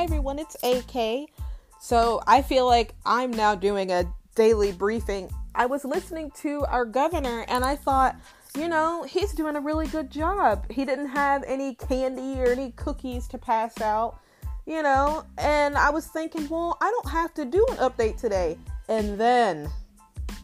Hi everyone, it's AK. So I feel like I'm now doing a daily briefing. I was listening to our governor and I thought, you know, he's doing a really good job. He didn't have any candy or any cookies to pass out, you know, and I was thinking, well, I don't have to do an update today. And then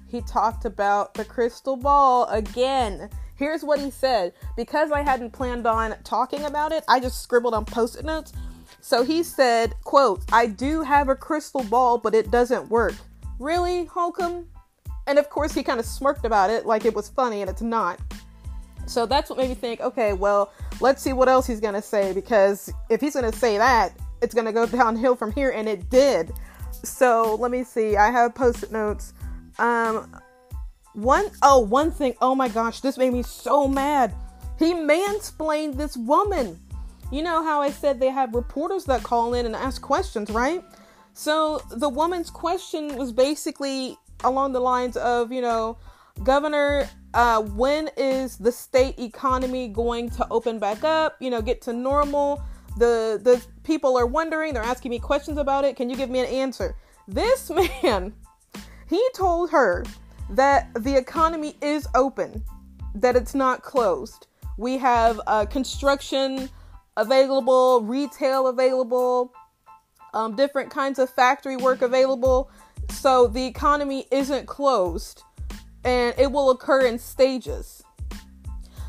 he talked about the crystal ball again. Here's what he said. Because I hadn't planned on talking about it, I just scribbled on post-it notes. So he said, quote, I do have a crystal ball, but it doesn't work. Really, Holcomb? And of course he kind of smirked about it like it was funny and it's not. So that's what made me think, okay, well, let's see what else he's gonna say because if he's gonna say that, it's gonna go downhill from here, and it did. So let me see. I have post-it notes. Um, one oh one thing. Oh my gosh, this made me so mad. He mansplained this woman. You know how I said they have reporters that call in and ask questions, right? So the woman's question was basically along the lines of, you know, Governor, uh, when is the state economy going to open back up? You know, get to normal. The the people are wondering. They're asking me questions about it. Can you give me an answer? This man, he told her that the economy is open, that it's not closed. We have uh, construction available, retail available, um, different kinds of factory work available. So the economy isn't closed and it will occur in stages.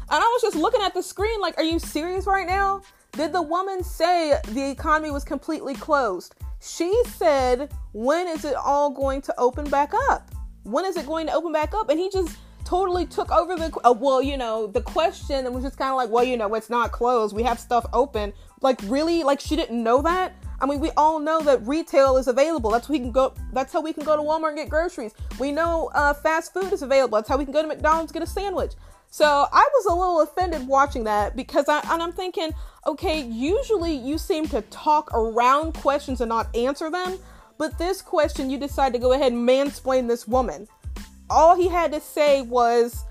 And I was just looking at the screen like, are you serious right now? Did the woman say the economy was completely closed? She said, when is it all going to open back up? when is it going to open back up? And he just totally took over the uh, well, you know, the question and was just kind of like, well, you know, it's not closed. We have stuff open. Like really, like she didn't know that. I mean, we all know that retail is available. That's we can go. That's how we can go to Walmart and get groceries. We know uh, fast food is available. That's how we can go to McDonald's get a sandwich. So I was a little offended watching that because I and I'm thinking, okay, usually you seem to talk around questions and not answer them. But this question, you decide to go ahead and mansplain this woman. All he had to say was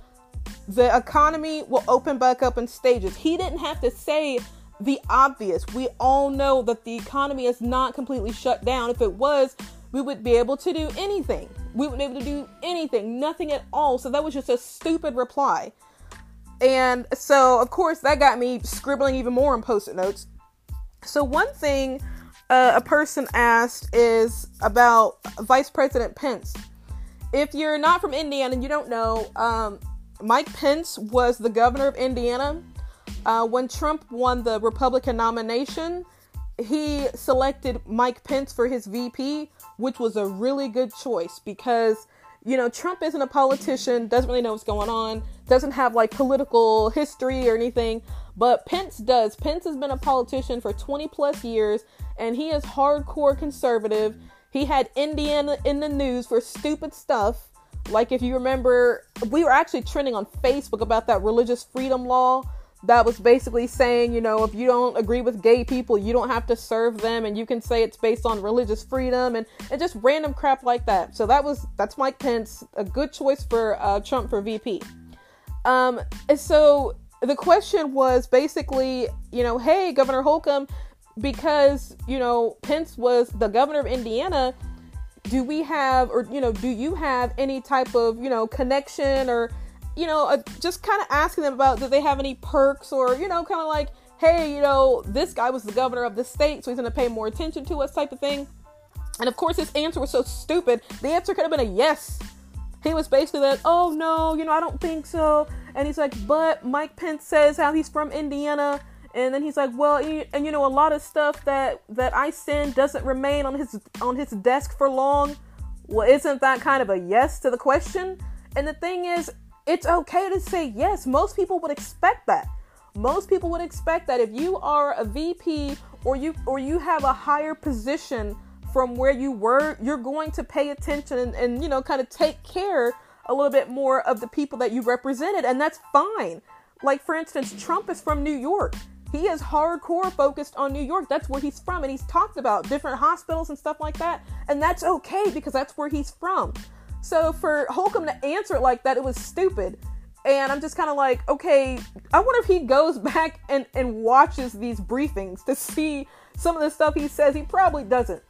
the economy will open back up in stages. He didn't have to say the obvious. We all know that the economy is not completely shut down. If it was, we would be able to do anything. We would be able to do anything, nothing at all. So that was just a stupid reply. And so, of course, that got me scribbling even more on post it notes. So, one thing uh, a person asked is about Vice President Pence. If you're not from Indiana and you don't know, um, Mike Pence was the governor of Indiana. Uh, when Trump won the Republican nomination, he selected Mike Pence for his VP, which was a really good choice because, you know, Trump isn't a politician, doesn't really know what's going on, doesn't have like political history or anything, but Pence does. Pence has been a politician for 20 plus years and he is hardcore conservative. He had Indiana in the news for stupid stuff. Like if you remember, we were actually trending on Facebook about that religious freedom law that was basically saying, you know, if you don't agree with gay people, you don't have to serve them and you can say it's based on religious freedom and, and just random crap like that. So that was that's Mike Pence, a good choice for uh, Trump for VP. Um, and so the question was basically, you know, hey, Governor Holcomb, because you know Pence was the governor of Indiana. Do we have, or you know, do you have any type of you know connection, or you know, uh, just kind of asking them about do they have any perks, or you know, kind of like, hey, you know, this guy was the governor of the state, so he's going to pay more attention to us, type of thing. And of course, his answer was so stupid. The answer could have been a yes. He was basically like, oh no, you know, I don't think so. And he's like, but Mike Pence says how he's from Indiana and then he's like well and you know a lot of stuff that that i send doesn't remain on his on his desk for long. Well isn't that kind of a yes to the question? And the thing is it's okay to say yes. Most people would expect that. Most people would expect that if you are a vp or you or you have a higher position from where you were you're going to pay attention and, and you know kind of take care a little bit more of the people that you represented and that's fine. Like for instance trump is from new york he is hardcore focused on New York. That's where he's from. And he's talked about different hospitals and stuff like that. And that's okay because that's where he's from. So for Holcomb to answer it like that, it was stupid. And I'm just kind of like, okay, I wonder if he goes back and, and watches these briefings to see some of the stuff he says. He probably doesn't.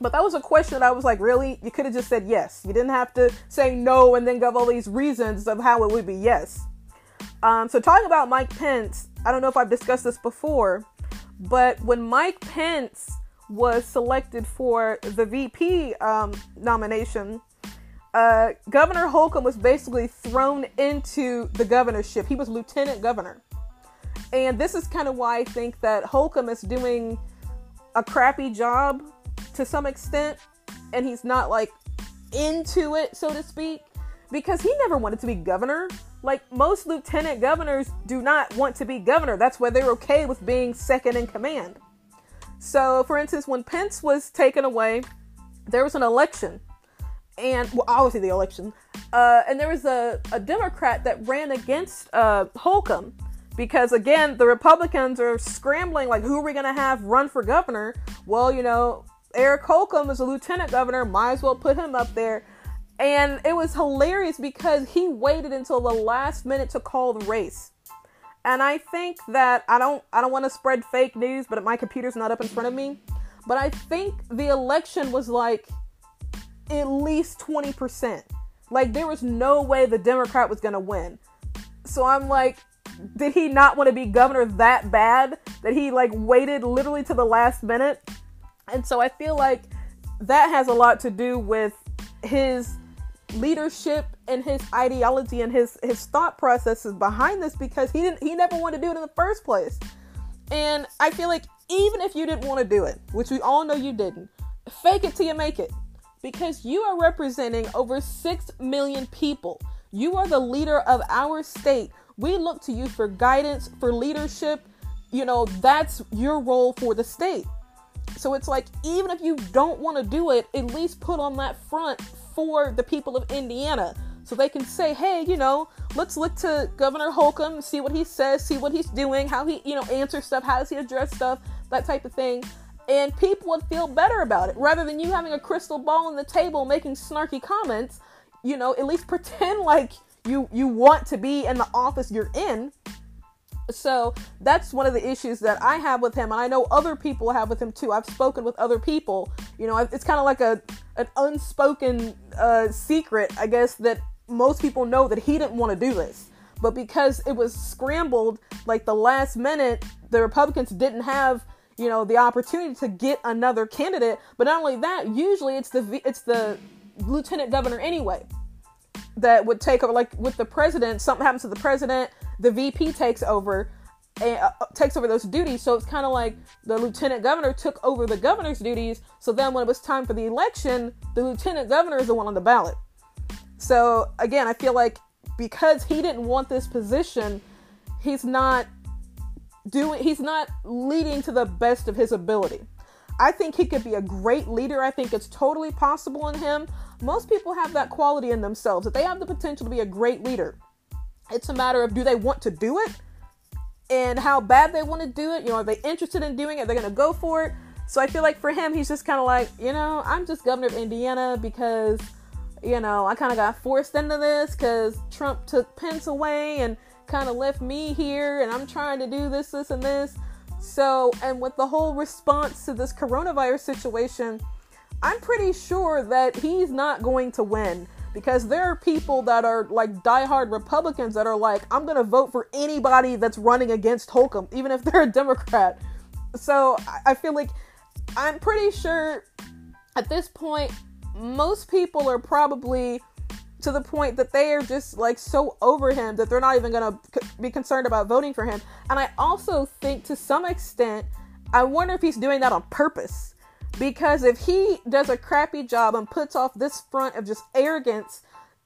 But that was a question that I was like, really? You could have just said yes. You didn't have to say no and then give all these reasons of how it would be yes. Um, so, talking about Mike Pence, I don't know if I've discussed this before, but when Mike Pence was selected for the VP um, nomination, uh, Governor Holcomb was basically thrown into the governorship. He was lieutenant governor. And this is kind of why I think that Holcomb is doing a crappy job to some extent. And he's not like into it, so to speak, because he never wanted to be governor. Like most lieutenant governors do not want to be governor. That's why they're okay with being second in command. So, for instance, when Pence was taken away, there was an election and well, obviously the election, uh, and there was a, a Democrat that ran against uh, Holcomb because again the Republicans are scrambling like who are we going to have run for governor? Well, you know Eric Holcomb is a lieutenant governor, might as well put him up there. And it was hilarious because he waited until the last minute to call the race. And I think that I don't I don't want to spread fake news, but my computer's not up in front of me. But I think the election was like at least 20%. Like there was no way the Democrat was going to win. So I'm like, did he not want to be governor that bad that he like waited literally to the last minute? And so I feel like that has a lot to do with his leadership and his ideology and his his thought processes behind this because he didn't he never wanted to do it in the first place. And I feel like even if you didn't want to do it, which we all know you didn't, fake it till you make it because you are representing over 6 million people. You are the leader of our state. We look to you for guidance, for leadership. You know, that's your role for the state. So it's like, even if you don't want to do it, at least put on that front for the people of Indiana. So they can say, hey, you know, let's look to Governor Holcomb, see what he says, see what he's doing, how he, you know, answers stuff, how does he address stuff, that type of thing. And people would feel better about it. Rather than you having a crystal ball on the table making snarky comments you know at least pretend like you you want to be in the office you're in so that's one of the issues that I have with him, and I know other people have with him too. I've spoken with other people. You know, it's kind of like a an unspoken uh, secret, I guess, that most people know that he didn't want to do this, but because it was scrambled like the last minute, the Republicans didn't have you know the opportunity to get another candidate but not only that usually it's the it's the lieutenant governor anyway that would take over like with the president something happens to the president the vp takes over and uh, takes over those duties so it's kind of like the lieutenant governor took over the governor's duties so then when it was time for the election the lieutenant governor is the one on the ballot so again i feel like because he didn't want this position he's not doing he's not leading to the best of his ability. I think he could be a great leader. I think it's totally possible in him. Most people have that quality in themselves that they have the potential to be a great leader. It's a matter of do they want to do it and how bad they want to do it. You know, are they interested in doing it? Are They're going to go for it. So I feel like for him, he's just kind of like, you know, I'm just governor of Indiana because, you know, I kind of got forced into this because Trump took Pence away and kind of left me here and I'm trying to do this, this, and this. So, and with the whole response to this coronavirus situation, I'm pretty sure that he's not going to win because there are people that are like diehard Republicans that are like, I'm going to vote for anybody that's running against Holcomb, even if they're a Democrat. So I feel like I'm pretty sure at this point, most people are probably to the point that they are just like so over him that they're not even going to be concerned about voting for him. And I also think to some extent, I wonder if he's doing that on purpose. Because if he does a crappy job and puts off this front of just arrogance,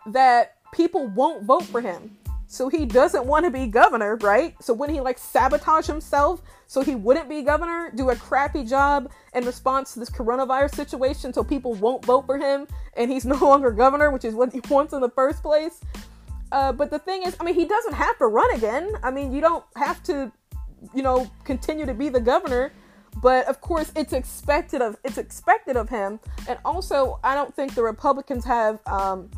that people won't vote for him. So he doesn't want to be governor, right? So when he like sabotage himself so he wouldn't be governor, do a crappy job in response to this coronavirus situation so people won't vote for him and he's no longer governor, which is what he wants in the first place. Uh, but the thing is, I mean, he doesn't have to run again. I mean, you don't have to, you know, continue to be the governor. But of course, it's expected of it's expected of him. And also, I don't think the Republicans have um,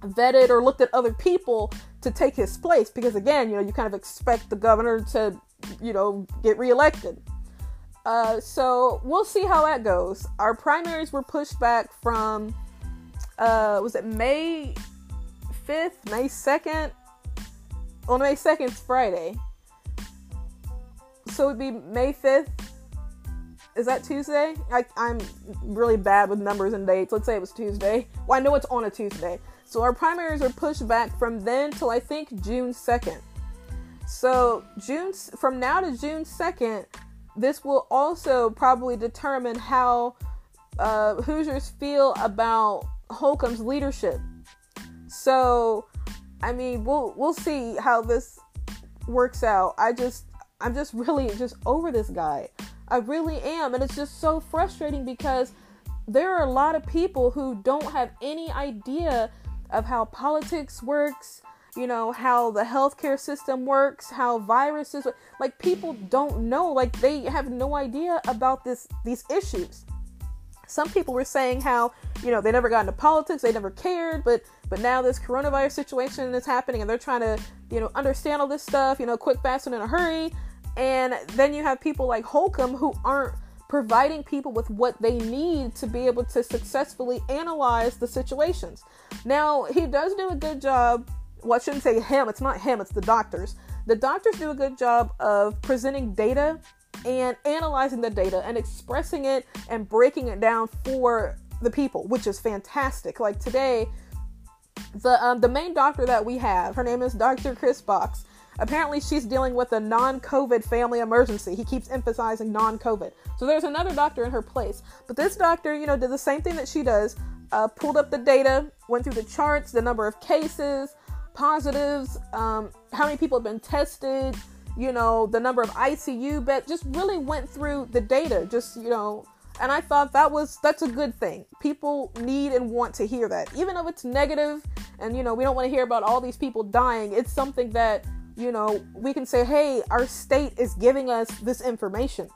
vetted or looked at other people to take his place because again, you know, you kind of expect the governor to, you know, get reelected. Uh, so we'll see how that goes. Our primaries were pushed back from, uh, was it May 5th, May 2nd? Well, May 2nd is Friday. So it would be May 5th. Is that Tuesday? I, I'm really bad with numbers and dates. Let's say it was Tuesday. Well, I know it's on a Tuesday. So our primaries are pushed back from then till I think June 2nd. So June from now to June 2nd, this will also probably determine how uh, Hoosiers feel about Holcomb's leadership. So, I mean, we'll we'll see how this works out. I just I'm just really just over this guy. I really am, and it's just so frustrating because there are a lot of people who don't have any idea of how politics works, you know, how the healthcare system works, how viruses like people don't know, like they have no idea about this these issues. Some people were saying how, you know, they never got into politics, they never cared, but but now this coronavirus situation is happening and they're trying to, you know, understand all this stuff, you know, quick, fast, and in a hurry. And then you have people like Holcomb who aren't providing people with what they need to be able to successfully analyze the situations. Now, he does do a good job well, I shouldn't say him, it's not him, it's the doctors. The doctors do a good job of presenting data and analyzing the data and expressing it and breaking it down for the people, which is fantastic. Like today, the um, the main doctor that we have, her name is Dr. Chris Box. Apparently, she's dealing with a non-COVID family emergency. He keeps emphasizing non-COVID. So there's another doctor in her place. But this doctor, you know, did the same thing that she does. Uh, pulled up the data, went through the charts, the number of cases, positives, um, how many people have been tested, you know, the number of ICU beds, just really went through the data, just, you know, and I thought that was that's a good thing. People need and want to hear that. Even though it's negative and you know, we don't want to hear about all these people dying, it's something that, you know, we can say, "Hey, our state is giving us this information."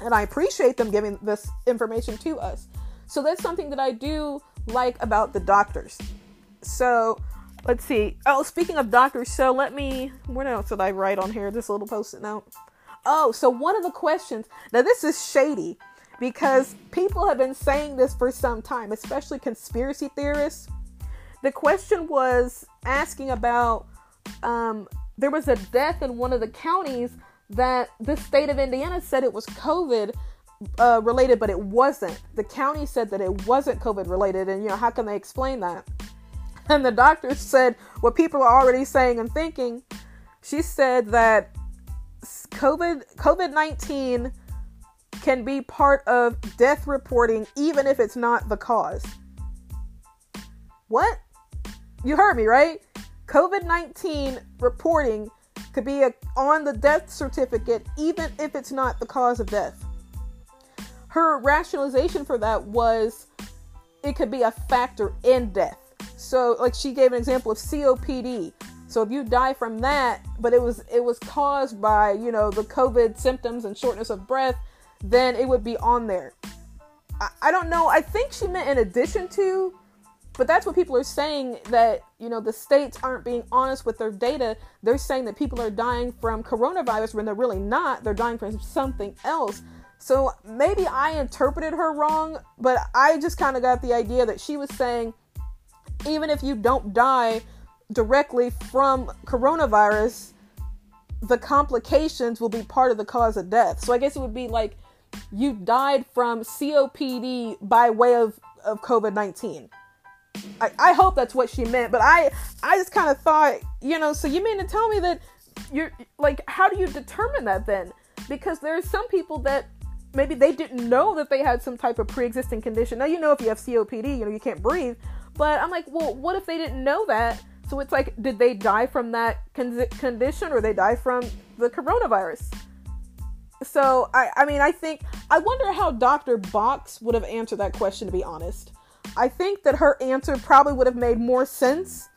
And I appreciate them giving this information to us. So that's something that I do like about the doctors. So, let's see. Oh, speaking of doctors, so let me. What else did I write on here? This little post-it note. Oh, so one of the questions. Now this is shady because people have been saying this for some time, especially conspiracy theorists. The question was asking about. Um, there was a death in one of the counties that the state of Indiana said it was COVID uh, related, but it wasn't. The county said that it wasn't COVID related, and you know how can they explain that? And the doctor said what people are already saying and thinking. She said that COVID COVID nineteen can be part of death reporting even if it's not the cause. What? You heard me, right? COVID 19 reporting could be a, on the death certificate even if it's not the cause of death. Her rationalization for that was it could be a factor in death. So, like she gave an example of COPD. So if you die from that, but it was it was caused by you know the COVID symptoms and shortness of breath, then it would be on there. I, I don't know. I think she meant in addition to, but that's what people are saying that you know the states aren't being honest with their data. They're saying that people are dying from coronavirus when they're really not. They're dying from something else. So maybe I interpreted her wrong, but I just kind of got the idea that she was saying even if you don't die directly from coronavirus, the complications will be part of the cause of death. So I guess it would be like you died from COPD by way of, of COVID 19. I, I hope that's what she meant, but I I just kind of thought, you know, so you mean to tell me that you're like, how do you determine that then? Because there are some people that maybe they didn't know that they had some type of pre-existing condition. Now you know if you have COPD, you know you can't breathe, but I'm like, well, what if they didn't know that? So it's like, did they die from that con- condition or they die from the coronavirus? So I, I mean, I think I wonder how Dr. Box would have answered that question. To be honest, I think that her answer probably would have made more sense,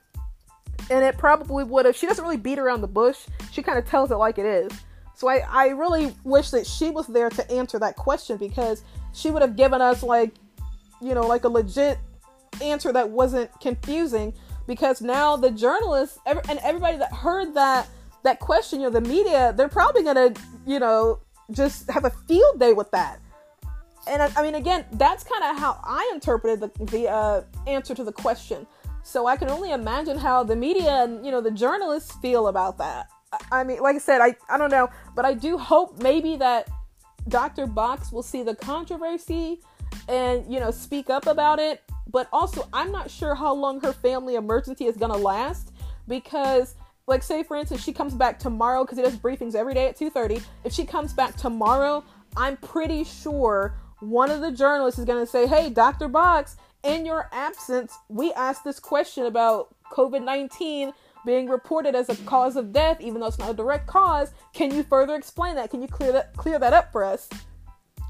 and it probably would have. She doesn't really beat around the bush. She kind of tells it like it is. So I, I really wish that she was there to answer that question because she would have given us like, you know, like a legit answer that wasn't confusing because now the journalists and everybody that heard that that question, you know, the media, they're probably gonna, you know, just have a field day with that. And I, I mean, again, that's kind of how I interpreted the, the uh, answer to the question. So I can only imagine how the media and you know the journalists feel about that. I, I mean, like I said, I I don't know, but I do hope maybe that Dr. Box will see the controversy and you know speak up about it. But also, I'm not sure how long her family emergency is gonna last because like say for instance she comes back tomorrow because he does briefings every day at 2.30 if she comes back tomorrow i'm pretty sure one of the journalists is going to say hey dr box in your absence we asked this question about covid-19 being reported as a cause of death even though it's not a direct cause. Can you further explain that? Can you clear that clear that up for us?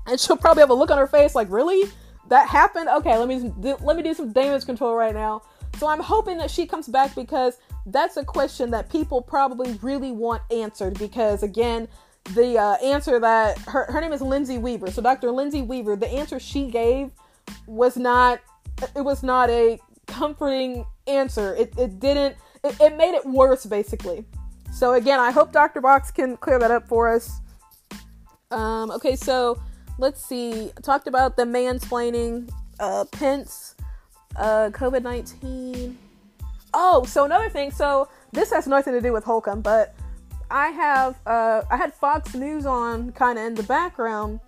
And she'll probably have a look on her face like really? That happened? Okay let me let me do some damage control right now. So i'm hoping that she comes back because that's a question that people probably really want answered because again the uh, answer that her, her name is lindsay weaver. So dr lindsay weaver the answer she gave was not it was not a comforting answer. It, it didn't it, it made it worse basically. So again i hope dr box can clear that up for us. Um, okay so let's see. Talked about the mansplaining uh, pence uh, covid-19 Oh, so another thing. So this has nothing to do with Holcomb, but I have uh, I had Fox News on kind of in the background,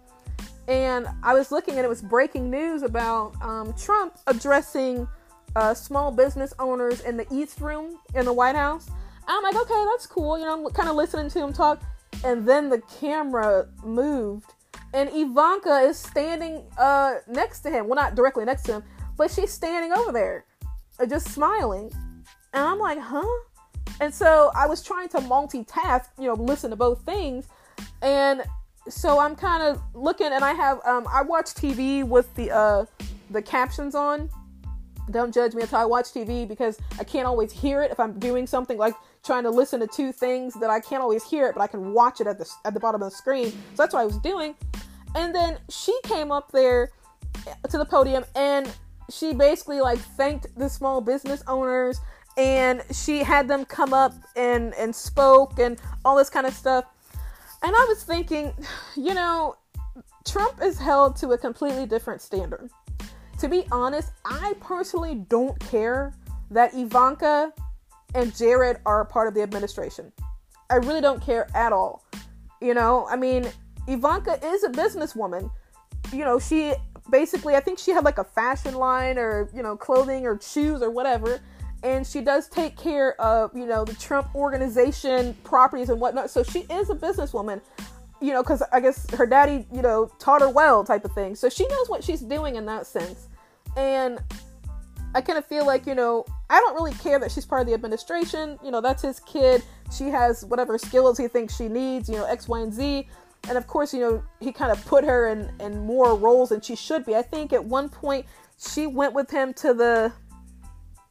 and I was looking and it was breaking news about um, Trump addressing uh, small business owners in the East Room in the White House. I'm like, okay, that's cool. You know, I'm kind of listening to him talk, and then the camera moved, and Ivanka is standing uh, next to him. Well, not directly next to him, but she's standing over there, uh, just smiling. And I'm like, huh? And so I was trying to multitask, you know, listen to both things. And so I'm kind of looking and I have um I watch TV with the uh the captions on. Don't judge me until I watch TV because I can't always hear it if I'm doing something like trying to listen to two things that I can't always hear it, but I can watch it at the at the bottom of the screen. So that's what I was doing. And then she came up there to the podium and she basically like thanked the small business owners and she had them come up and and spoke and all this kind of stuff. And i was thinking you know trump is held to a completely different standard. To be honest i personally don't care that ivanka and jared are part of the administration. I really don't care at all. You know i mean ivanka is a businesswoman. You know she basically i think she had like a fashion line or you know clothing or shoes or whatever and she does take care of you know the Trump organization properties and whatnot. So she is a businesswoman, you know, because I guess her daddy you know taught her well type of thing. So she knows what she's doing in that sense, and I kind of feel like you know I don't really care that she's part of the administration. You know, that's his kid. She has whatever skills he thinks she needs. You know, X, Y, and Z. And of course, you know, he kind of put her in in more roles than she should be. I think at one point she went with him to the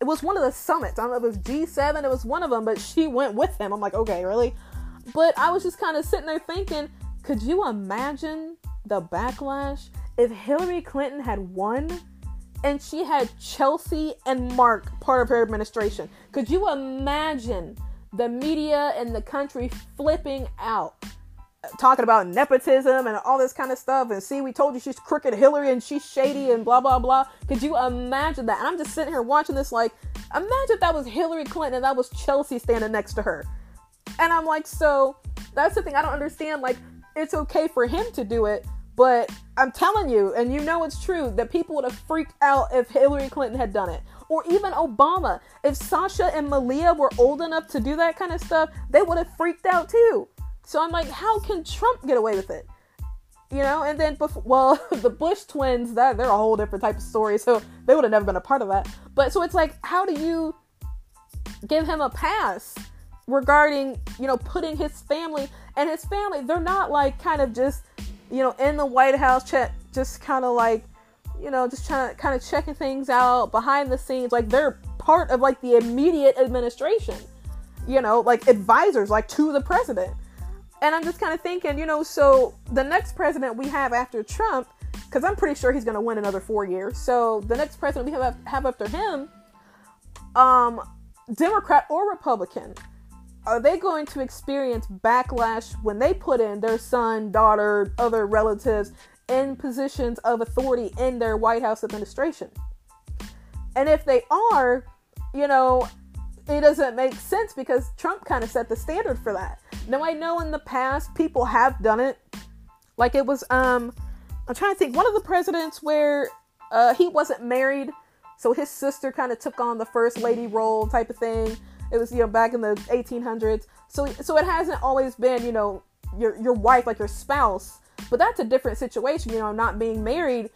it was one of the summits. I don't know if it was G7, it was one of them, but she went with him. I'm like, okay, really? But I was just kind of sitting there thinking, could you imagine the backlash if Hillary Clinton had won and she had Chelsea and Mark part of her administration? Could you imagine the media and the country flipping out? Talking about nepotism and all this kind of stuff and see we told you she's crooked hillary and she's shady and blah blah blah. Could you imagine that? And i'm just sitting here watching this like imagine if that was hillary clinton and that was chelsea standing next to her. And i'm like so that's the thing i don't understand like it's okay for him to do it but i'm telling you and you know it's true that people would have freaked out if hillary clinton had done it. Or even obama. If sasha and malia were old enough to do that kind of stuff they would have freaked out too so I'm like, how can Trump get away with it? You know, and then before, well, the Bush twins, that they're a whole different type of story, so they would have never been a part of that. But so it's like, how do you give him a pass regarding, you know, putting his family and his family? They're not like kind of just, you know, in the White House, chat, just kind of like, you know, just trying to kind of checking things out behind the scenes. Like they're part of like the immediate administration, you know, like advisors, like to the president. And I'm just kind of thinking, you know, so the next president we have after Trump, because I'm pretty sure he's going to win another four years. So the next president we have have after him, um, Democrat or Republican, are they going to experience backlash when they put in their son, daughter, other relatives in positions of authority in their White House administration? And if they are, you know, it doesn't make sense because Trump kind of set the standard for that. Now I know in the past people have done it. Like it was um I'm trying to think one of the presidents where uh he wasn't married, so his sister kind of took on the first lady role type of thing. It was you know back in the 1800s. So so it hasn't always been, you know, your your wife like your spouse, but that's a different situation, you know, not being married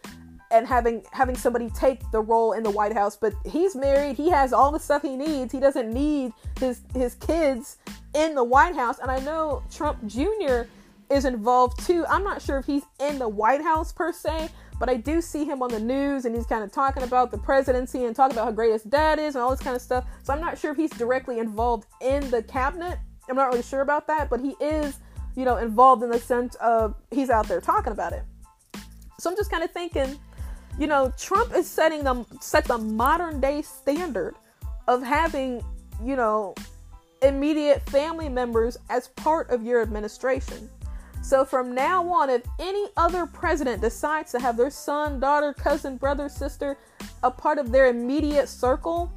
and having having somebody take the role in the White House. But he's married. He has all the stuff he needs. He doesn't need his his kids in the White House. And I know Trump Jr. is involved too. I'm not sure if he's in the White House per se, but I do see him on the news and he's kind of talking about the presidency and talking about how great his dad is and all this kind of stuff. So I'm not sure if he's directly involved in the cabinet. I'm not really sure about that, but he is, you know, involved in the sense of he's out there talking about it. So I'm just kind of thinking, you know, Trump is setting them set the modern day standard of having, you know, immediate family members as part of your administration. So from now on, if any other president decides to have their son, daughter, cousin, brother, sister a part of their immediate circle,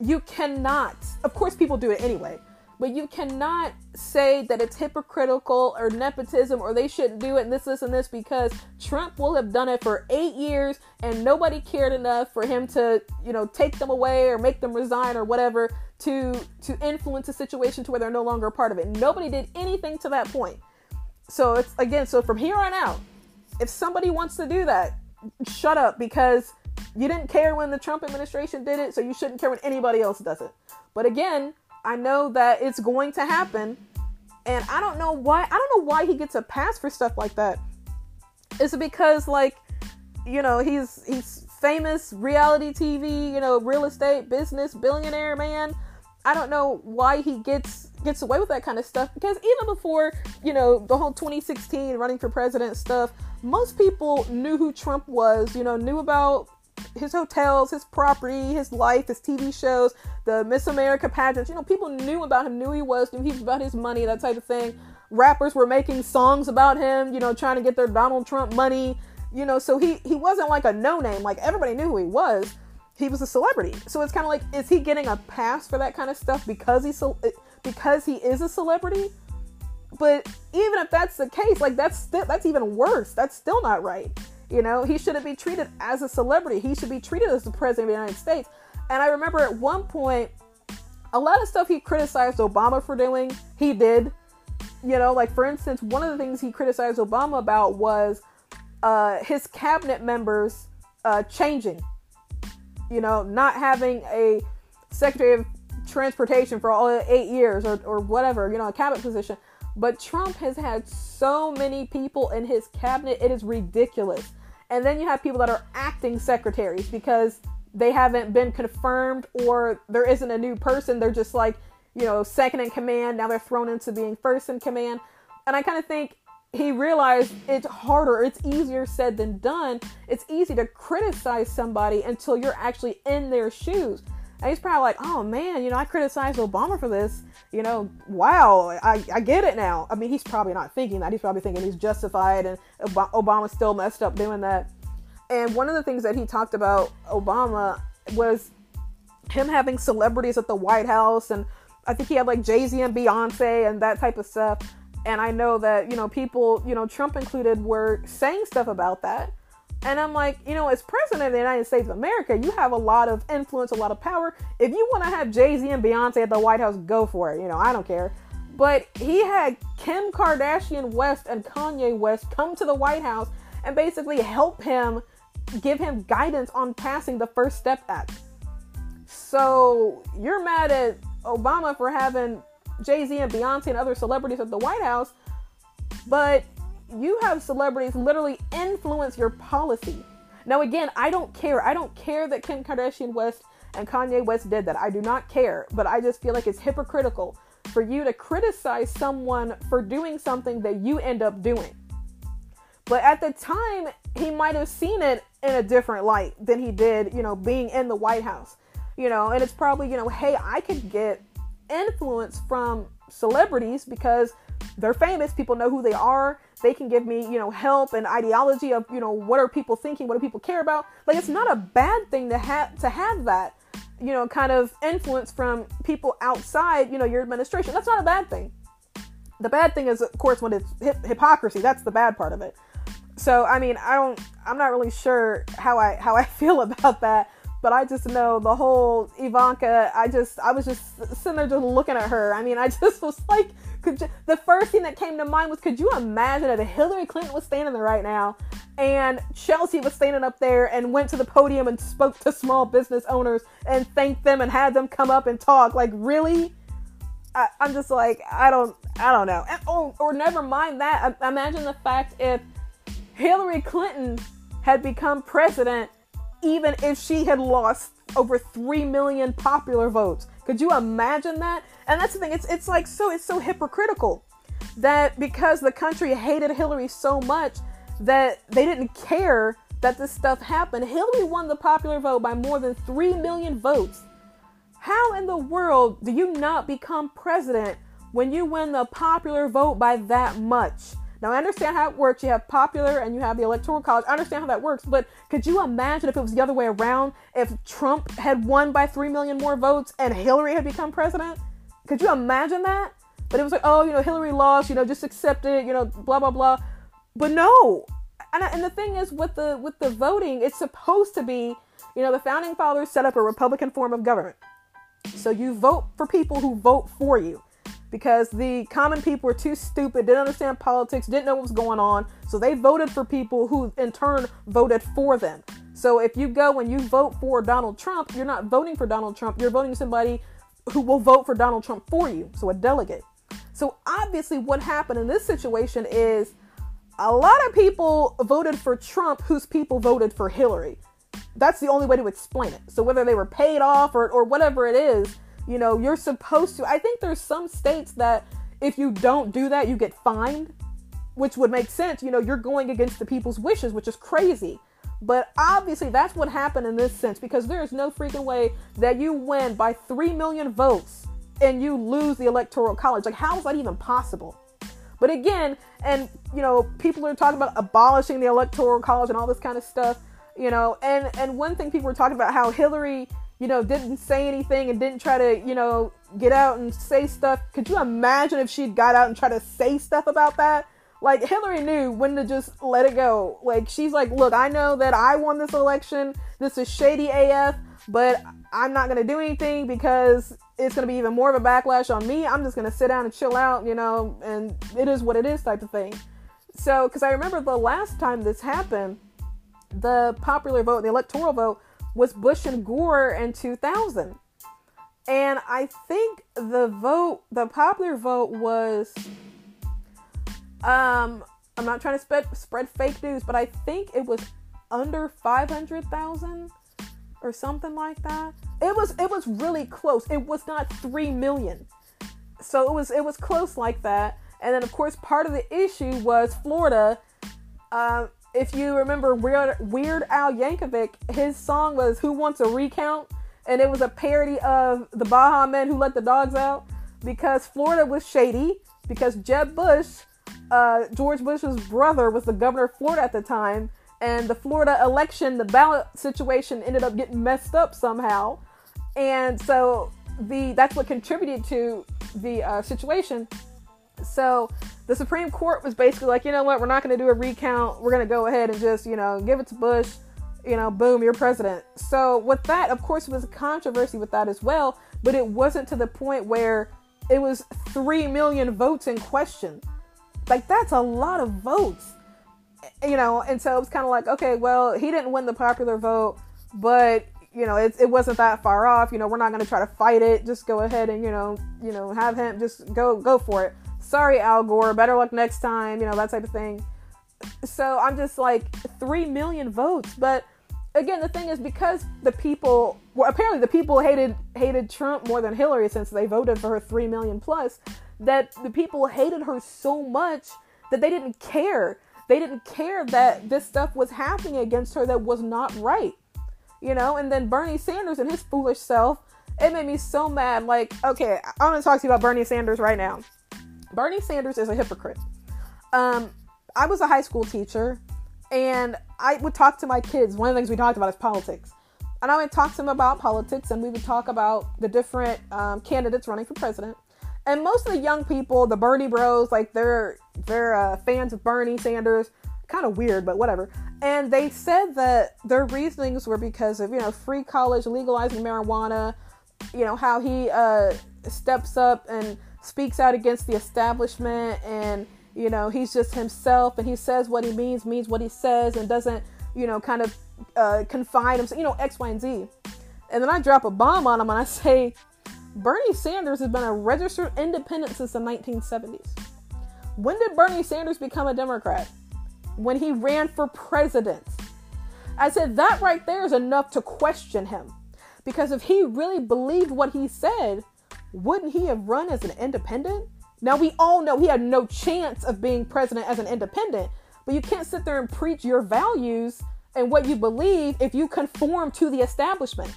you cannot. Of course, people do it anyway but you cannot say that it's hypocritical or nepotism or they shouldn't do it and this, this, and this because Trump will have done it for eight years and nobody cared enough for him to, you know, take them away or make them resign or whatever to to influence a situation to where they're no longer a part of it. Nobody did anything to that point. So it's again, so from here on out, if somebody wants to do that, shut up because you didn't care when the Trump administration did it, so you shouldn't care when anybody else does it. But again, I know that it's going to happen. And I don't know why I don't know why he gets a pass for stuff like that. Is it because like, you know, he's he's famous reality TV, you know, real estate business billionaire man. I don't know why he gets gets away with that kind of stuff because even before, you know, the whole 2016 running for president stuff, most people knew who Trump was, you know, knew about his hotels, his property, his life, his TV shows, the Miss America pageants. You know, people knew about him, knew he was, knew he was about his money, that type of thing. Rappers were making songs about him, you know, trying to get their Donald Trump money. You know, so he he wasn't like a no name. Like everybody knew who he was. He was a celebrity. So it's kind of like, is he getting a pass for that kind of stuff because he's eh, because he is a celebrity? But even if that's the case, like that's still that's even worse. That's still not right. You know, he shouldn't be treated as a celebrity. He should be treated as the president of the United States. And I remember at one point, a lot of stuff he criticized Obama for doing, he did. You know, like for instance, one of the things he criticized Obama about was uh, his cabinet members uh, changing. You know, not having a Secretary of Transportation for all eight years or, or whatever, you know, a cabinet position. But Trump has had so many people in his cabinet, it is ridiculous. And then you have people that are acting secretaries because they haven't been confirmed or there isn't a new person. They're just like, you know, second in command. Now they're thrown into being first in command. And I kind of think he realized it's harder, it's easier said than done. It's easy to criticize somebody until you're actually in their shoes. And he's probably like, oh man, you know, I criticized Obama for this. You know, wow, I, I get it now. I mean, he's probably not thinking that. He's probably thinking he's justified and Obama still messed up doing that. And one of the things that he talked about Obama was him having celebrities at the White House. And I think he had like Jay Z and Beyonce and that type of stuff. And I know that, you know, people, you know, Trump included, were saying stuff about that. And I'm like, you know, as president of the United States of America, you have a lot of influence, a lot of power. If you want to have Jay Z and Beyonce at the White House, go for it. You know, I don't care. But he had Kim Kardashian West and Kanye West come to the White House and basically help him, give him guidance on passing the First Step Act. So you're mad at Obama for having Jay Z and Beyonce and other celebrities at the White House, but you have celebrities literally influence your policy. Now, again, I don't care. I don't care that Kim Kardashian West and Kanye West did that. I do not care. But I just feel like it's hypocritical for you to criticize someone for doing something that you end up doing. But at the time, he might have seen it in a different light than he did, you know, being in the White House. you know, and it's probably, you know, hey, I could get influence from celebrities because they're famous, people know who they are, they can give me, you know, help and ideology of, you know, what are people thinking, what do people care about? Like it's not a bad thing to have to have that, you know, kind of influence from people outside, you know, your administration. That's not a bad thing. The bad thing is, of course, when it's hip- hypocrisy. That's the bad part of it. So, I mean, I don't, I'm not really sure how I how I feel about that but I just know the whole Ivanka. I just, I was just sitting there just looking at her. I mean, I just was like, could you, the first thing that came to mind was, could you imagine if Hillary Clinton was standing there right now, and Chelsea was standing up there and went to the podium and spoke to small business owners and thanked them and had them come up and talk? Like, really? I, am just like, I don't, I don't know. And, oh, or never mind that. Imagine the fact if Hillary Clinton had become president even if she had lost over 3 million popular votes. Could you imagine that? And that's the thing, it's it's like so it's so hypocritical that because the country hated Hillary so much that they didn't care that this stuff happened. Hillary won the popular vote by more than 3 million votes. How in the world do you not become president when you win the popular vote by that much? Now, I understand how it works. You have popular and you have the electoral college. I understand how that works, but could you imagine if it was the other way around? If Trump had won by 3 million more votes and Hillary had become president? Could you imagine that? But it was like, oh, you know, Hillary lost, you know, just accept it, you know, blah, blah, blah. But no. And, and the thing is, with the with the voting, it's supposed to be, you know, the founding fathers set up a Republican form of government. So you vote for people who vote for you because the common people were too stupid, didn't understand politics, didn't know what was going on. So they voted for people who in turn voted for them. So if you go and you vote for Donald Trump, you're not voting for Donald Trump, you're voting somebody who will vote for Donald Trump for you. So a delegate. So obviously, what happened in this situation is a lot of people voted for Trump whose people voted for Hillary. That's the only way to explain it. So whether they were paid off or, or whatever it is, you know, you're supposed to. I think there's some states that if you don't do that, you get fined, which would make sense. You know, you're going against the people's wishes, which is crazy. But obviously, that's what happened in this sense because there is no freaking way that you win by 3 million votes and you lose the electoral college. Like, how is that even possible? But again, and you know, people are talking about abolishing the electoral college and all this kind of stuff, you know, and and one thing people were talking about how Hillary you know, didn't say anything and didn't try to, you know, get out and say stuff. Could you imagine if she'd got out and tried to say stuff about that? Like Hillary knew when to just let it go. Like she's like, look, I know that I won this election. This is shady AF, but I'm not gonna do anything because it's gonna be even more of a backlash on me. I'm just gonna sit down and chill out, you know, and it is what it is type of thing. So, because I remember the last time this happened, the popular vote, the electoral vote was Bush and Gore in 2000. And I think the vote, the popular vote was, um, I'm not trying to spread spread fake news, but I think it was under 500,000 or something like that. It was it was really close. It was not 3 million. So it was it was close like that. And then of course part of the issue was Florida uh, if you remember Weird, Weird Al Yankovic, his song was "Who Wants a Recount," and it was a parody of the Baha Men who let the dogs out because Florida was shady because Jeb Bush, uh, George Bush's brother, was the governor of Florida at the time, and the Florida election, the ballot situation ended up getting messed up somehow, and so the that's what contributed to the uh, situation. So the Supreme Court was basically like, you know what, we're not going to do a recount. We're going to go ahead and just, you know, give it to Bush. You know, boom, you're president. So with that, of course, it was a controversy with that as well. But it wasn't to the point where it was three million votes in question. Like that's a lot of votes, you know. And so it was kind of like, okay, well, he didn't win the popular vote, but you know, it, it wasn't that far off. You know, we're not going to try to fight it. Just go ahead and you know, you know, have him just go go for it sorry, Al Gore, better luck next time, you know, that type of thing. So I'm just like, 3 million votes. But again, the thing is because the people, well, apparently the people hated hated Trump more than Hillary since they voted for her 3 million plus, that the people hated her so much that they didn't care. They didn't care that this stuff was happening against her that was not right. you know, and then Bernie Sanders and his foolish self. It made me so mad. Like, okay, I'm gonna talk to you about Bernie Sanders right now. Bernie Sanders is a hypocrite. Um, I was a high school teacher, and I would talk to my kids. One of the things we talked about is politics, and I would talk to them about politics, and we would talk about the different um, candidates running for president. And most of the young people, the Bernie Bros, like they're they're uh, fans of Bernie Sanders. Kind of weird, but whatever. And they said that their reasonings were because of you know free college, legalizing marijuana, you know how he uh, steps up and speaks out against the establishment and you know he's just himself and he says what he means means what he says and doesn't you know kind of uh, confine himself you know x y and z. And then i drop a bomb on him and i say bernie sanders has been a registered independent since the 1970s when did bernie sanders become a democrat? When he ran for president. I said that right there is enough to question him. Because if he really believed what he said wouldn't he have run as an independent? Now, we all know he had no chance of being president as an independent, but you can't sit there and preach your values and what you believe if you conform to the establishment.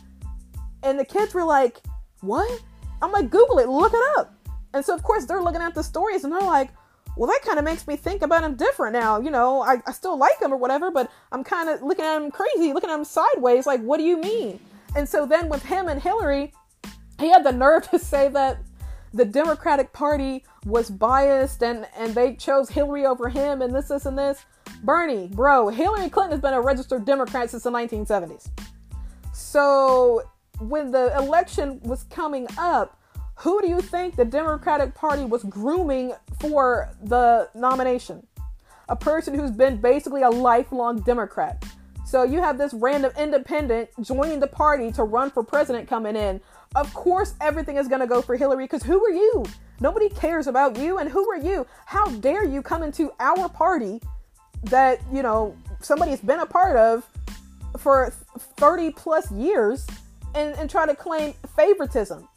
And the kids were like, What? I'm like, Google it, look it up. And so, of course, they're looking at the stories and they're like, well, that kind of makes me think about him different now. You know, I, I still like him or whatever, but I'm kind of looking at him crazy, looking at him sideways. Like, what do you mean? And so then with him and Hillary, he had the nerve to say that the Democratic Party was biased and, and they chose Hillary over him and this, this, and this. Bernie, bro, Hillary Clinton has been a registered Democrat since the 1970s. So when the election was coming up, who do you think the Democratic Party was grooming for the nomination? A person who's been basically a lifelong Democrat. So you have this random independent joining the party to run for president coming in of course, everything is going to go for Hillary because who are you? Nobody cares about you. And who are you? How dare you come into our party that, you know, somebody has been a part of for 30 plus years and, and try to claim favoritism?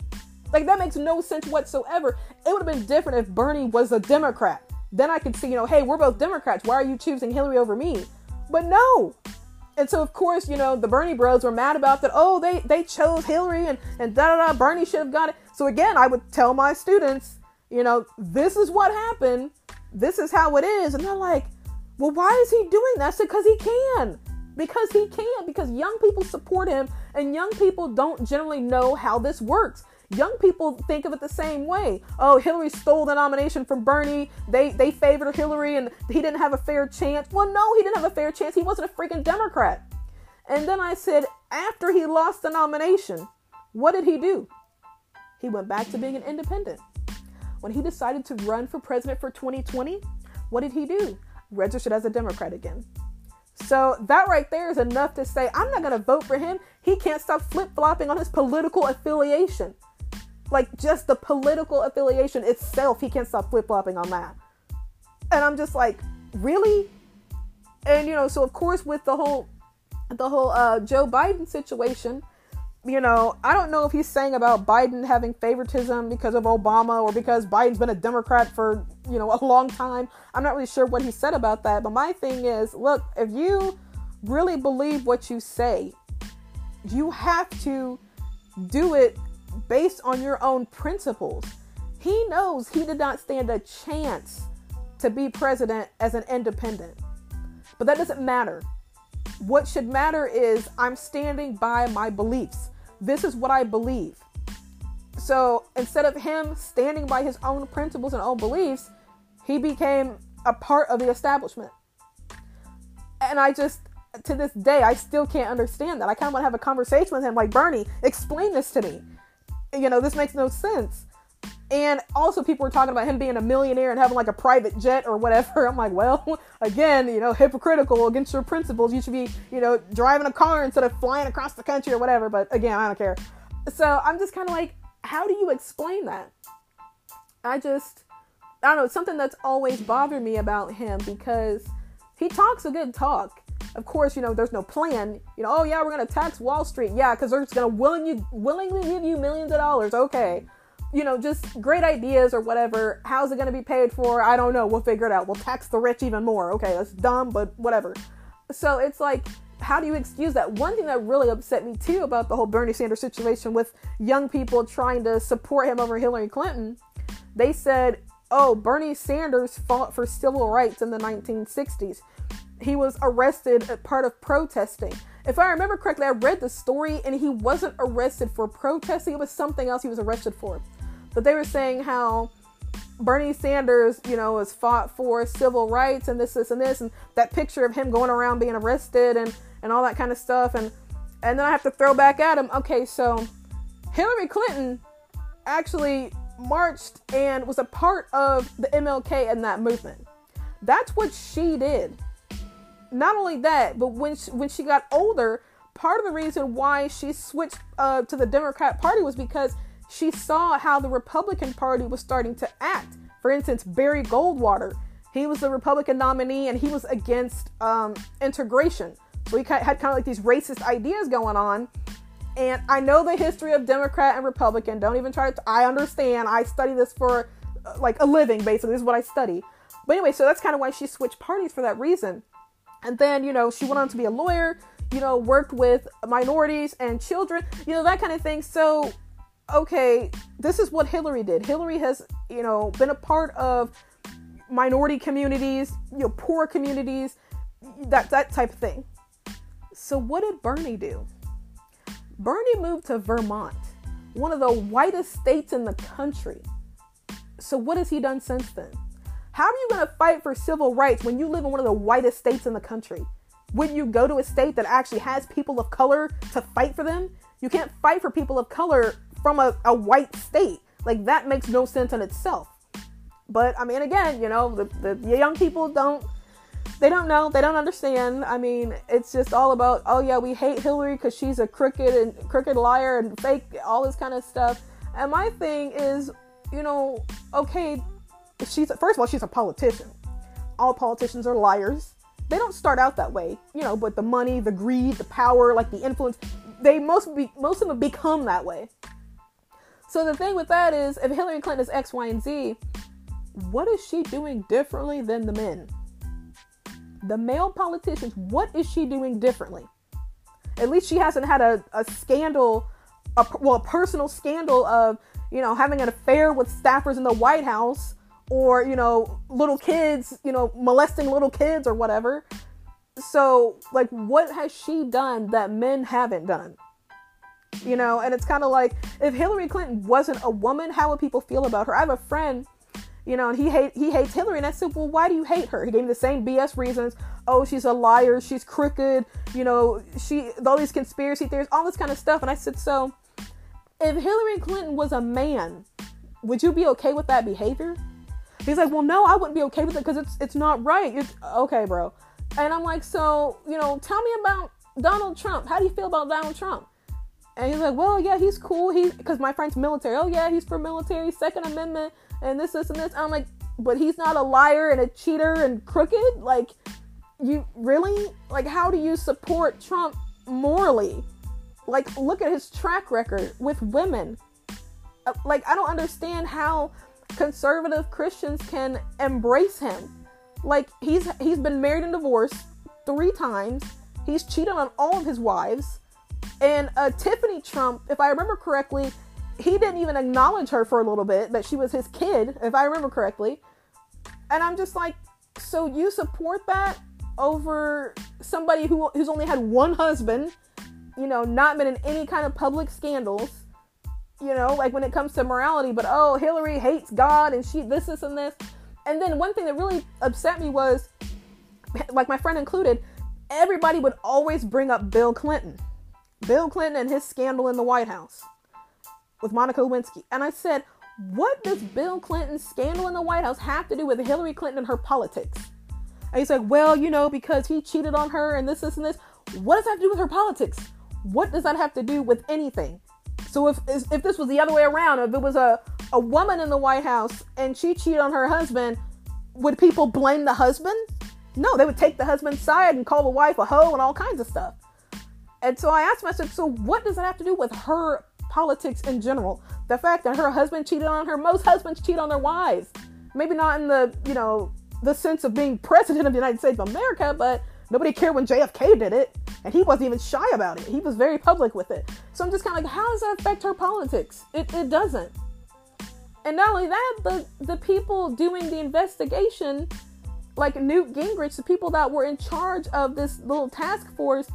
Like, that makes no sense whatsoever. It would have been different if Bernie was a Democrat. Then I could see, you know, hey, we're both Democrats. Why are you choosing Hillary over me? But no, and so, of course, you know, the Bernie bros were mad about that. Oh, they, they chose Hillary and, and da da da. Bernie should have got it. So, again, I would tell my students, you know, this is what happened. This is how it is. And they're like, well, why is he doing that? Because he can. Because he can. Because young people support him and young people don't generally know how this works. Young people think of it the same way. Oh, Hillary stole the nomination from Bernie. They they favored Hillary and he didn't have a fair chance. Well, no, he didn't have a fair chance. He wasn't a freaking Democrat. And then I said, after he lost the nomination, what did he do? He went back to being an independent. When he decided to run for president for 2020, what did he do? Registered as a Democrat again. So that right there is enough to say, I'm not going to vote for him. He can't stop flip flopping on his political affiliation like just the political affiliation itself, he can't stop flip flopping on that. And I'm just like, really? And you know, so of course with the whole the whole uh, Joe Biden situation, you know, I don't know if he's saying about Biden having favoritism because of Obama or because Biden's been a Democrat for, you know, a long time. I'm not really sure what he said about that. But my thing is, look, if you really believe what you say, you have to do it based on your own principles. He knows he did not stand a chance to be president as an independent. But that doesn't matter. What should matter is I'm standing by my beliefs. This is what I believe. So instead of him standing by his own principles and own beliefs, he became a part of the establishment. And I just, to this day, I still can't understand that. I kind of want to have a conversation with him like, Bernie, explain this to me you know, this makes no sense. And also, people were talking about him being a millionaire and having like a private jet or whatever. I'm like, well, again, you know, hypocritical against your principles. You should be, you know, driving a car instead of flying across the country or whatever. But again, I don't care. So I'm just kind of like, how do you explain that? I just, I don't know, it's something that's always bothered me about him because he talks a good talk of course, you know, there's no plan. You know, oh yeah, we're gonna tax Wall Street. Yeah, because they're just gonna willing you willingly give you millions of dollars. Okay. You know, just great ideas or whatever. How's it gonna be paid for? I don't know. We'll figure it out. We'll tax the rich even more. Okay, that's dumb, but whatever. So it's like how do you excuse that? One thing that really upset me too about the whole Bernie Sanders situation with young people trying to support him over Hillary Clinton, they said, oh, Bernie Sanders fought for civil rights in the 1960s. He was arrested as part of protesting. If I remember correctly, I read the story and he wasn't arrested for protesting, it was something else he was arrested for. But they were saying how Bernie Sanders, you know, has fought for civil rights and this, this, and this, and that picture of him going around being arrested and and all that kind of stuff, and and then I have to throw back at him. Okay, so Hillary Clinton actually marched and was a part of the MLK and that movement. That's what she did. Not only that, but when she, when she got older, part of the reason why she switched uh, to the Democrat Party was because she saw how the Republican Party was starting to act. For instance, Barry Goldwater, he was the Republican nominee and he was against um, integration. So he had kind of like these racist ideas going on. And I know the history of Democrat and Republican. Don't even try to. I understand. I study this for uh, like a living, basically. This is what I study. But anyway, so that's kind of why she switched parties for that reason. And then, you know, she went on to be a lawyer, you know, worked with minorities and children, you know, that kind of thing. So okay, this is what Hillary did. Hillary has, you know, been a part of minority communities, you know, poor communities, that that type of thing. So what did Bernie do? Bernie moved to Vermont, one of the whitest states in the country. So what has he done since then? How are you going to fight for civil rights when you live in one of the whitest states in the country? Would you go to a state that actually has people of color to fight for them? You can't fight for people of color from a, a white state. Like that makes no sense in itself. But I mean, again, you know, the, the, the young people don't they don't know they don't understand i mean it's just all about oh yeah we hate hillary because she's a crooked and crooked liar and fake all this kind of stuff and my thing is you know okay she's first of all she's a politician all politicians are liars they don't start out that way you know but the money the greed the power like the influence they most be most of them become that way so the thing with that is, if Hillary Clinton is X, Y, and Z, what is she doing differently than the men? The male politicians, what is she doing differently? At least she hasn't had a, a scandal, a, well, a personal scandal of, you know, having an affair with staffers in the White House or, you know, little kids, you know, molesting little kids or whatever. So, like, what has she done that men haven't done? you know and it's kind of like if hillary clinton wasn't a woman how would people feel about her? I have a friend you know and he hate he hates hillary and i said well why do you hate her? He gave me the same bs reasons. Oh she's a liar she's crooked you know she all these conspiracy theories all this kind of stuff. And i said so if hillary clinton was a man would you be okay with that behavior he's like well no i wouldn't be okay with it because it's it's not right it's okay bro and i'm like so you know tell me about donald trump how do you feel about donald trump and he's like, well, yeah, he's cool. He because my friend's military. Oh yeah, he's for military, Second Amendment, and this, this, and this. I'm like, but he's not a liar and a cheater and crooked. Like, you really like? How do you support Trump morally? Like, look at his track record with women. Uh, like, I don't understand how conservative Christians can embrace him. Like, he's he's been married and divorced three times. He's cheated on all of his wives and uh, Tiffany Trump, if I remember correctly, he didn't even acknowledge her for a little bit that she was his kid, if I remember correctly. And I'm just like, so you support that over somebody who who's only had one husband, you know, not been in any kind of public scandals, you know, like when it comes to morality, but oh, Hillary hates God and she this, this, and this. And then one thing that really upset me was, like my friend included, everybody would always bring up Bill Clinton. Bill Clinton and his scandal in the White House with Monica Lewinsky. And I said, what does Bill Clinton's scandal in the White House have to do with Hillary Clinton and her politics? And he's like, well, you know, because he cheated on her and this, this, and this. What does that have to do with her politics? What does that have to do with anything? So if if this was the other way around, if it was a, a woman in the White House and she cheated on her husband, would people blame the husband? No, they would take the husband's side and call the wife a hoe and all kinds of stuff. And so I asked myself, so what does that have to do with her politics in general? The fact that her husband cheated on her, most husbands cheat on their wives. Maybe not in the, you know, the sense of being president of the United States of America, but nobody cared when JFK did it. And he wasn't even shy about it. He was very public with it. So I'm just kind of like, how does that affect her politics? It, it doesn't. And not only that, the, the people doing the investigation, like Newt Gingrich, the people that were in charge of this little task force,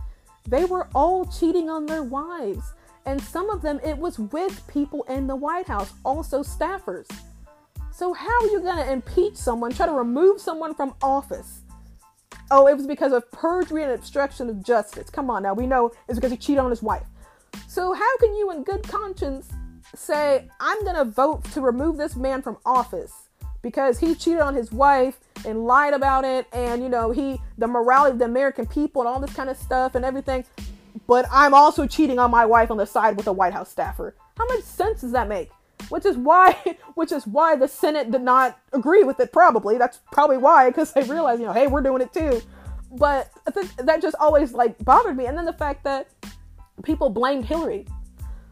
they were all cheating on their wives. And some of them, it was with people in the White House, also staffers. So, how are you going to impeach someone, try to remove someone from office? Oh, it was because of perjury and obstruction of justice. Come on now, we know it's because he cheated on his wife. So, how can you, in good conscience, say, I'm going to vote to remove this man from office because he cheated on his wife and lied about it and, you know, he, the morality of the American people and all this kind of stuff and everything. But I'm also cheating on my wife on the side with a White House staffer. How much sense does that make? Which is why, which is why the Senate did not agree with it. Probably that's probably why, because they realized, you know, hey, we're doing it too. But that just always like bothered me. And then the fact that people blamed Hillary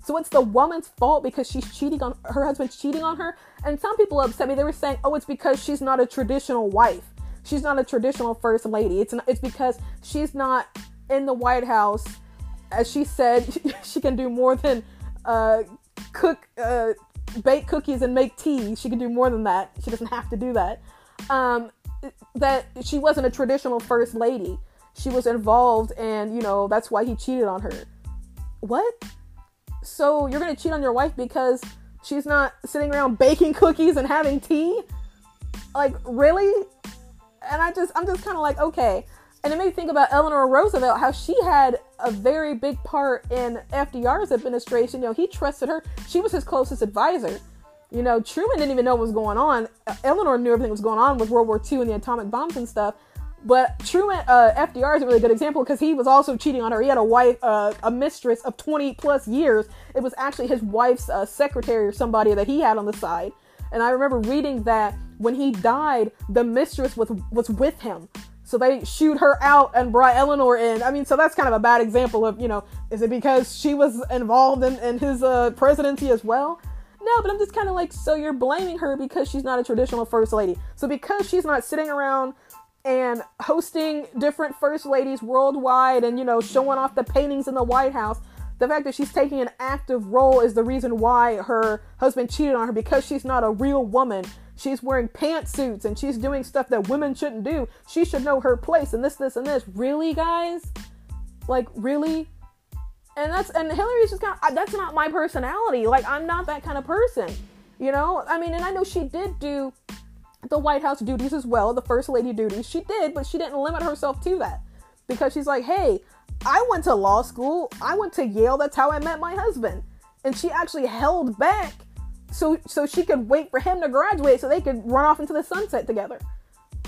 so it's the woman's fault because she's cheating on her husband's cheating on her. And some people upset me. They were saying, "Oh, it's because she's not a traditional wife. She's not a traditional first lady. It's it's because she's not in the White House." As she said, she can do more than uh, cook, uh, bake cookies and make tea. She can do more than that. She doesn't have to do that. Um, that she wasn't a traditional first lady. She was involved, and you know that's why he cheated on her. What? So you're gonna cheat on your wife because she's not sitting around baking cookies and having tea? Like, really? And I just, I'm just kind of like, okay. And it made me think about Eleanor Roosevelt, how she had a very big part in FDR's administration. You know, he trusted her. She was his closest advisor. You know, Truman didn't even know what was going on. Eleanor knew everything was going on with World War II and the atomic bombs and stuff. But Truman, uh, FDR is a really good example because he was also cheating on her. He had a wife, uh, a mistress of 20 plus years. It was actually his wife's uh, secretary or somebody that he had on the side. And I remember reading that when he died, the mistress was was with him. So they shoot her out and brought Eleanor in. I mean, so that's kind of a bad example of, you know, is it because she was involved in, in his uh, presidency as well? No, but I'm just kind of like, so you're blaming her because she's not a traditional first lady. So because she's not sitting around and hosting different first ladies worldwide and you know showing off the paintings in the White House. The fact that she's taking an active role is the reason why her husband cheated on her because she's not a real woman. She's wearing pantsuits and she's doing stuff that women shouldn't do. She should know her place and this, this, and this. Really, guys? Like, really? And that's and Hillary's just kind of that's not my personality. Like, I'm not that kind of person. You know? I mean, and I know she did do the White House duties as well, the First Lady duties. She did, but she didn't limit herself to that because she's like, hey, I went to law school, I went to Yale, that's how I met my husband. And she actually held back so so she could wait for him to graduate so they could run off into the sunset together.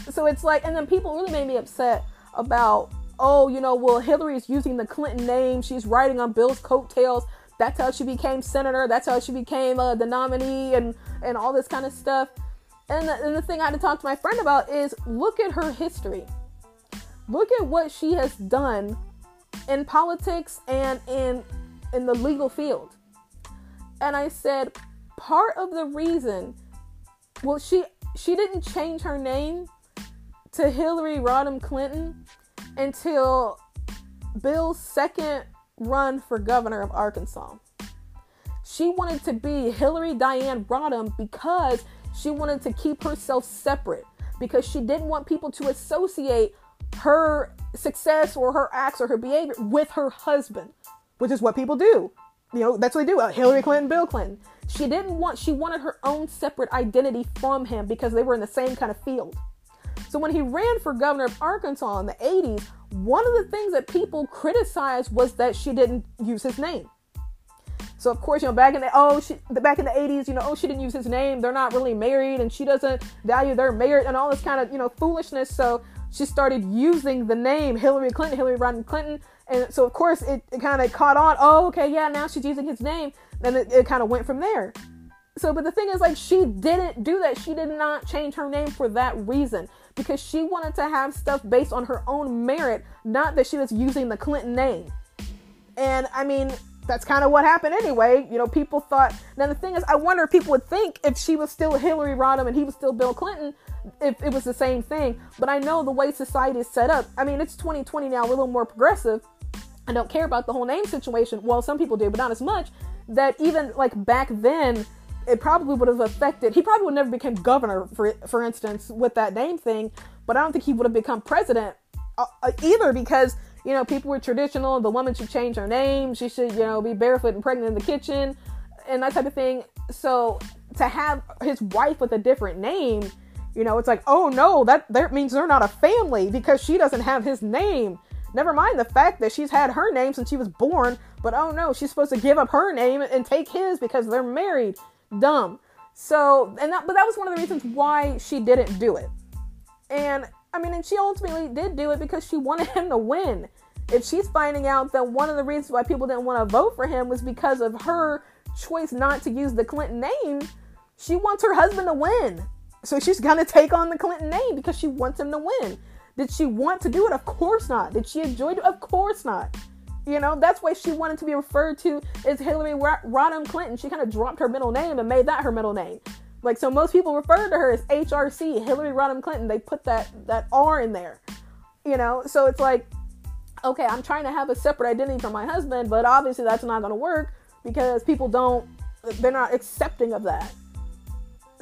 So it's like, and then people really made me upset about, oh, you know, well, Hillary's using the Clinton name, she's riding on Bill's coattails. That's how she became senator. That's how she became uh, the nominee, and and all this kind of stuff. And the, and the thing I had to talk to my friend about is look at her history. Look at what she has done in politics and in in the legal field. And I said part of the reason well she she didn't change her name to Hillary Rodham Clinton until Bill's second run for governor of Arkansas. She wanted to be Hillary Diane Rodham because she wanted to keep herself separate because she didn't want people to associate her success or her acts or her behavior with her husband, which is what people do. You know, that's what they do. Uh, Hillary Clinton, Bill Clinton. She didn't want, she wanted her own separate identity from him because they were in the same kind of field. So when he ran for governor of Arkansas in the 80s, one of the things that people criticized was that she didn't use his name. So of course, you know, back in the oh, she, back in the '80s, you know, oh, she didn't use his name. They're not really married, and she doesn't value their marriage and all this kind of you know foolishness. So she started using the name Hillary Clinton, Hillary Rodham Clinton, and so of course it, it kind of caught on. Oh, okay, yeah, now she's using his name, and it, it kind of went from there. So, but the thing is, like, she didn't do that. She did not change her name for that reason because she wanted to have stuff based on her own merit, not that she was using the Clinton name. And I mean, that's kind of what happened anyway. You know, people thought. Now the thing is, I wonder if people would think if she was still Hillary Rodham and he was still Bill Clinton, if it was the same thing. But I know the way society is set up. I mean, it's 2020 now. We're a little more progressive. I don't care about the whole name situation. Well, some people do, but not as much. That even like back then, it probably would have affected. He probably would never become governor, for for instance, with that name thing. But I don't think he would have become president uh, uh either because you know people were traditional. The woman should change her name. She should you know be barefoot and pregnant in the kitchen, and that type of thing. So to have his wife with a different name, you know, it's like, oh no, that that means they're not a family because she doesn't have his name. Never mind the fact that she's had her name since she was born, but oh no, she's supposed to give up her name and take his because they're married. Dumb. So, and that, but that was one of the reasons why she didn't do it. And I mean, and she ultimately did do it because she wanted him to win. If she's finding out that one of the reasons why people didn't want to vote for him was because of her choice not to use the Clinton name, she wants her husband to win. So she's going to take on the Clinton name because she wants him to win. Did she want to do it? Of course not. Did she enjoy it? Of course not. You know, that's why she wanted to be referred to as Hillary Rodham Clinton. She kind of dropped her middle name and made that her middle name. Like, so most people refer to her as HRC, Hillary Rodham Clinton. They put that, that R in there. You know, so it's like, okay, I'm trying to have a separate identity from my husband, but obviously that's not going to work because people don't, they're not accepting of that.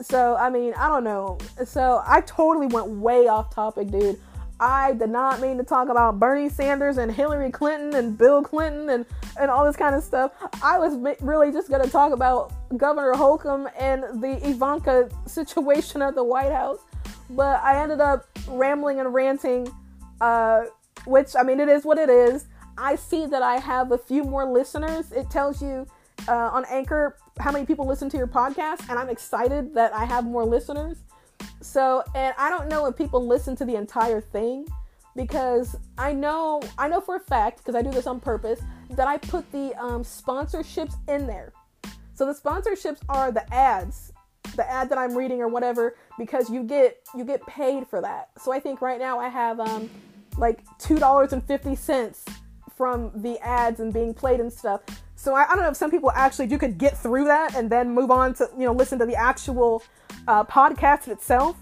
So, I mean, I don't know. So, I totally went way off topic, dude. I did not mean to talk about Bernie Sanders and Hillary Clinton and Bill Clinton and, and all this kind of stuff. I was really just going to talk about Governor Holcomb and the Ivanka situation at the White House. But I ended up rambling and ranting, uh, which, I mean, it is what it is. I see that I have a few more listeners. It tells you uh, on Anchor how many people listen to your podcast, and I'm excited that I have more listeners. So, and I don't know if people listen to the entire thing because I know I know for a fact because I do this on purpose that I put the um, sponsorships in there. So the sponsorships are the ads, the ad that I'm reading or whatever, because you get you get paid for that. So I think right now I have um, like two dollars and fifty cents from the ads and being played and stuff. So I, I, don't know if some people actually do could get through that and then move on to you know listen to the actual uh, podcast itself.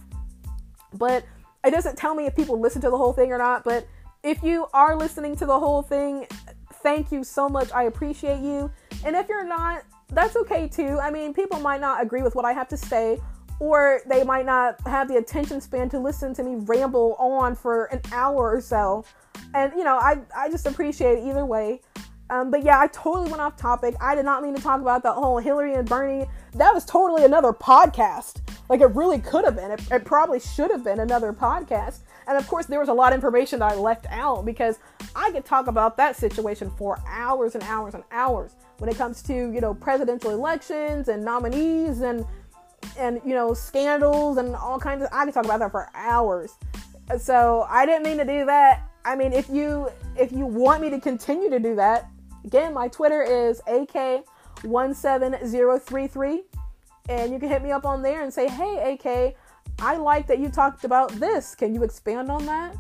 But it doesn't tell me if people listen to the whole thing or not. But if you are listening to the whole thing, thank you so much. I appreciate you. And if you're not, that's okay too. I mean, people might not agree with what I have to say, or they might not have the attention span to listen to me ramble on for an hour or so. And you know, I I just appreciate it either way. Um, but yeah, I totally went off topic. I did not mean to talk about the whole Hillary and Bernie. That was totally another podcast. Like it really could have been. It, it probably should have been another podcast. And of course, there was a lot of information that I left out because I could talk about that situation for hours and hours and hours when it comes to you know presidential elections and nominees and and you know scandals and all kinds of. I could talk about that for hours. So I didn't mean to do that. I mean, if you if you want me to continue to do that, Again, my Twitter is AK17033. And you can hit me up on there and say, hey, AK, I like that you talked about this. Can you expand on that?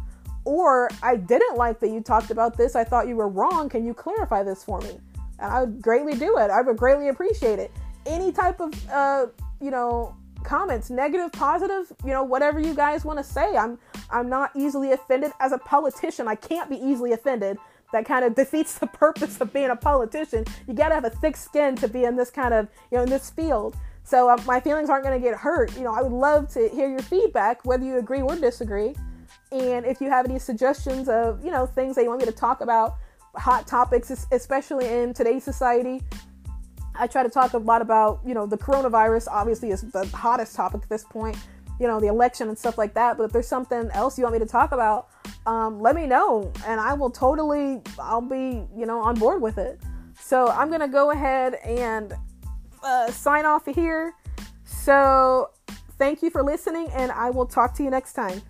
Or I didn't like that you talked about this. I thought you were wrong. Can you clarify this for me? And I would greatly do it. I would greatly appreciate it. Any type of, uh, you know, comments, negative, positive, you know, whatever you guys want to say. I'm I'm not easily offended as a politician. I can't be easily offended that kind of defeats the purpose of being a politician. You got to have a thick skin to be in this kind of, you know, in this field. So uh, my feelings aren't going to get hurt. You know, I would love to hear your feedback, whether you agree or disagree. And if you have any suggestions of, you know, things that you want me to talk about, hot topics, especially in today's society. I try to talk a lot about, you know, the coronavirus obviously is the hottest topic at this point, you know, the election and stuff like that. But if there's something else you want me to talk about, um, let me know and I will totally, I'll be, you know, on board with it. So I'm going to go ahead and uh, sign off here. So thank you for listening and I will talk to you next time.